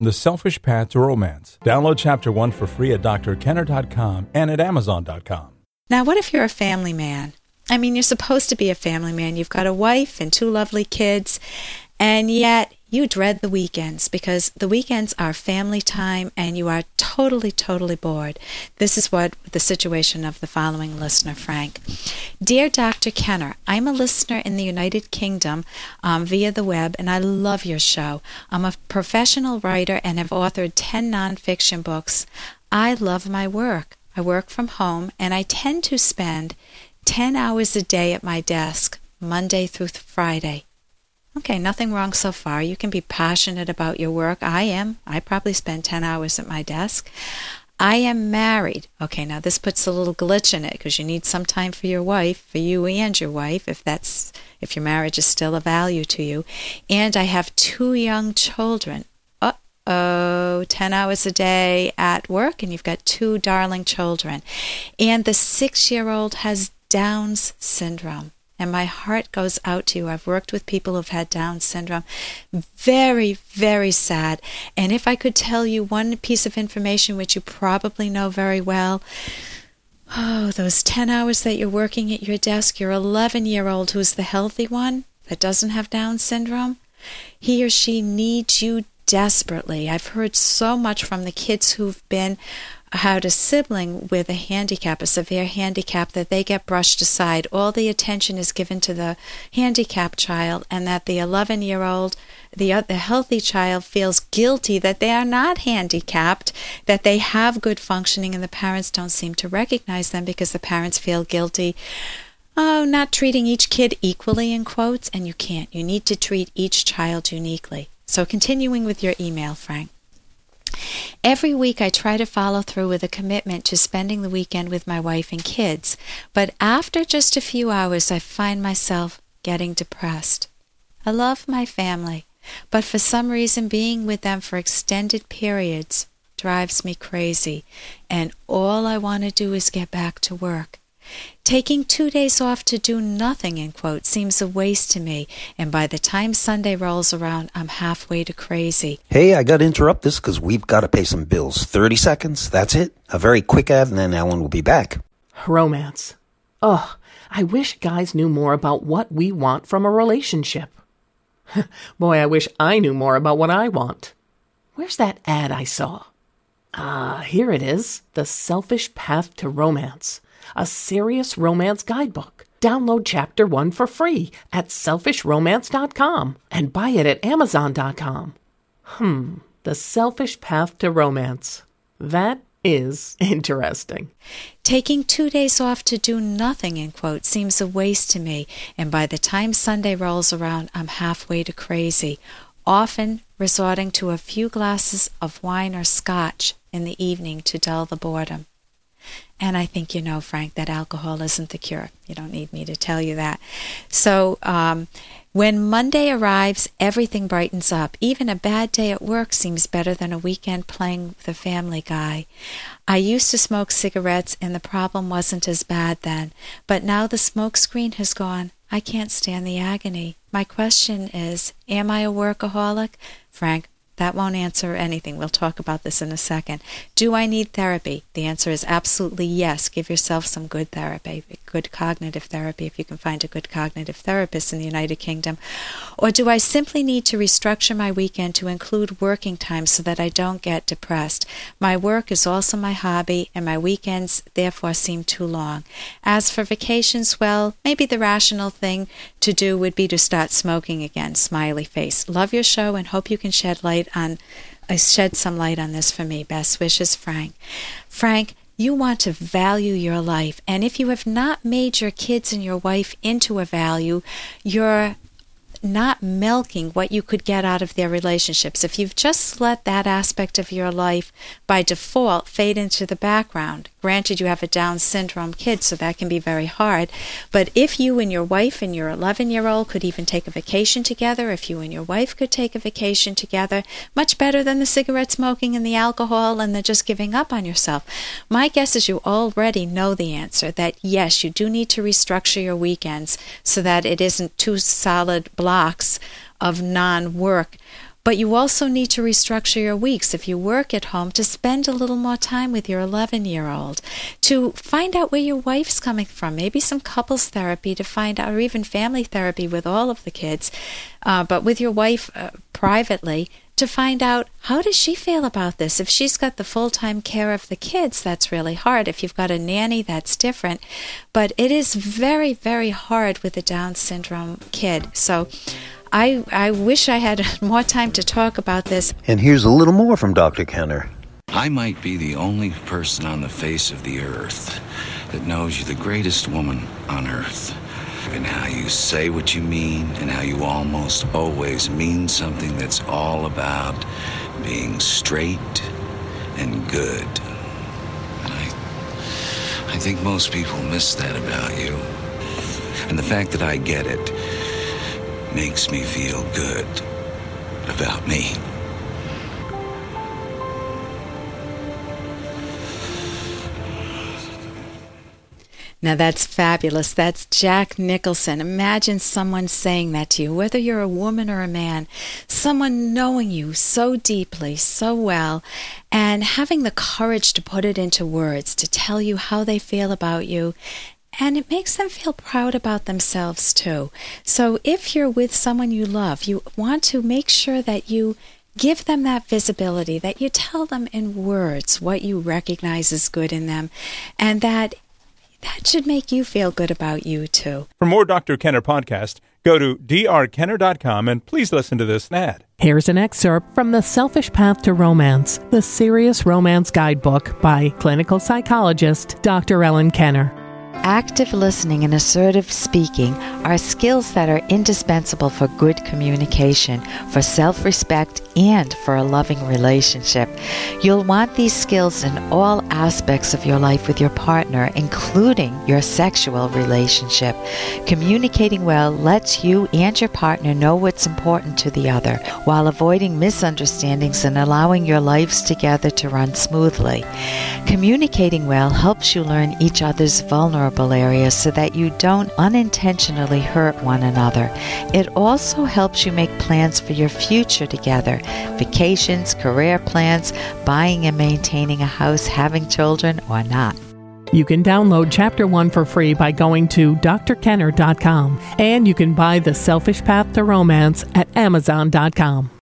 The Selfish Path to Romance. Download Chapter 1 for free at drkenner.com and at amazon.com. Now, what if you're a family man? I mean, you're supposed to be a family man. You've got a wife and two lovely kids, and yet you dread the weekends because the weekends are family time and you are totally, totally bored. This is what the situation of the following listener, Frank. Dear Dr. Kenner, I'm a listener in the United Kingdom um, via the web and I love your show. I'm a professional writer and have authored 10 nonfiction books. I love my work. I work from home and I tend to spend 10 hours a day at my desk, Monday through Friday. Okay, nothing wrong so far. You can be passionate about your work. I am. I probably spend 10 hours at my desk. I am married. Okay, now this puts a little glitch in it because you need some time for your wife, for you and your wife, if that's if your marriage is still a value to you. And I have two young children. Uh oh, 10 hours a day at work, and you've got two darling children. And the six year old has Down's syndrome and my heart goes out to you. I've worked with people who've had Down syndrome. Very, very sad. And if I could tell you one piece of information which you probably know very well, oh, those 10 hours that you're working at your desk, your 11 year old who's the healthy one that doesn't have Down syndrome, he or she needs you desperately. I've heard so much from the kids who've been had a sibling with a handicap, a severe handicap, that they get brushed aside. All the attention is given to the handicapped child, and that the 11 year old, the, the healthy child, feels guilty that they are not handicapped, that they have good functioning, and the parents don't seem to recognize them because the parents feel guilty. Oh, not treating each kid equally, in quotes, and you can't. You need to treat each child uniquely. So, continuing with your email, Frank. Every week I try to follow through with a commitment to spending the weekend with my wife and kids, but after just a few hours I find myself getting depressed. I love my family, but for some reason being with them for extended periods drives me crazy, and all I want to do is get back to work. Taking two days off to do nothing, in quote, seems a waste to me, and by the time Sunday rolls around, I'm halfway to crazy. Hey, I got to interrupt this because we've got to pay some bills. 30 seconds, that's it. A very quick ad, and then Ellen will be back. Romance. Ugh, I wish guys knew more about what we want from a relationship. Boy, I wish I knew more about what I want. Where's that ad I saw? Ah, here it is The Selfish Path to Romance a serious romance guidebook. Download chapter 1 for free at selfishromance.com and buy it at amazon.com. Hmm, the selfish path to romance. That is interesting. Taking two days off to do nothing, in quote, seems a waste to me, and by the time Sunday rolls around, I'm halfway to crazy, often resorting to a few glasses of wine or scotch in the evening to dull the boredom. And I think you know, Frank, that alcohol isn't the cure. You don't need me to tell you that. So, um, when Monday arrives, everything brightens up. Even a bad day at work seems better than a weekend playing the family guy. I used to smoke cigarettes, and the problem wasn't as bad then. But now the smoke screen has gone. I can't stand the agony. My question is Am I a workaholic? Frank, that won't answer anything. We'll talk about this in a second. Do I need therapy? The answer is absolutely yes. Give yourself some good therapy, good cognitive therapy, if you can find a good cognitive therapist in the United Kingdom. Or do I simply need to restructure my weekend to include working time so that I don't get depressed? My work is also my hobby, and my weekends therefore seem too long. As for vacations, well, maybe the rational thing to do would be to start smoking again. Smiley face. Love your show and hope you can shed light on uh, shed some light on this for me. Best wishes, Frank. Frank, you want to value your life. And if you have not made your kids and your wife into a value, you're not milking what you could get out of their relationships. If you've just let that aspect of your life by default fade into the background, granted you have a Down syndrome kid, so that can be very hard, but if you and your wife and your 11 year old could even take a vacation together, if you and your wife could take a vacation together, much better than the cigarette smoking and the alcohol and the just giving up on yourself. My guess is you already know the answer that yes, you do need to restructure your weekends so that it isn't too solid blocks of non work. But you also need to restructure your weeks if you work at home to spend a little more time with your 11 year old, to find out where your wife's coming from, maybe some couples therapy to find out, or even family therapy with all of the kids, uh, but with your wife uh, privately to find out how does she feel about this if she's got the full-time care of the kids that's really hard if you've got a nanny that's different but it is very very hard with a down syndrome kid so I, I wish I had more time to talk about this. And here's a little more from Dr. Kenner. I might be the only person on the face of the earth that knows you're the greatest woman on earth. And how you say what you mean, and how you almost always mean something that's all about being straight and good. And I, I think most people miss that about you. And the fact that I get it makes me feel good about me. Now that's fabulous. That's Jack Nicholson. Imagine someone saying that to you, whether you're a woman or a man, someone knowing you so deeply, so well, and having the courage to put it into words, to tell you how they feel about you. And it makes them feel proud about themselves too. So if you're with someone you love, you want to make sure that you give them that visibility, that you tell them in words what you recognize as good in them, and that that should make you feel good about you too. For more Dr. Kenner podcast, go to drkenner.com and please listen to this ad. Here's an excerpt from The Selfish Path to Romance, the Serious Romance Guidebook by clinical psychologist Dr. Ellen Kenner. Active listening and assertive speaking are skills that are indispensable for good communication, for self respect, and for a loving relationship. You'll want these skills in all aspects of your life with your partner, including your sexual relationship. Communicating well lets you and your partner know what's important to the other while avoiding misunderstandings and allowing your lives together to run smoothly. Communicating well helps you learn each other's vulnerable areas so that you don't unintentionally hurt one another. It also helps you make plans for your future together vacations, career plans, buying and maintaining a house, having children, or not. You can download Chapter 1 for free by going to drkenner.com, and you can buy The Selfish Path to Romance at amazon.com.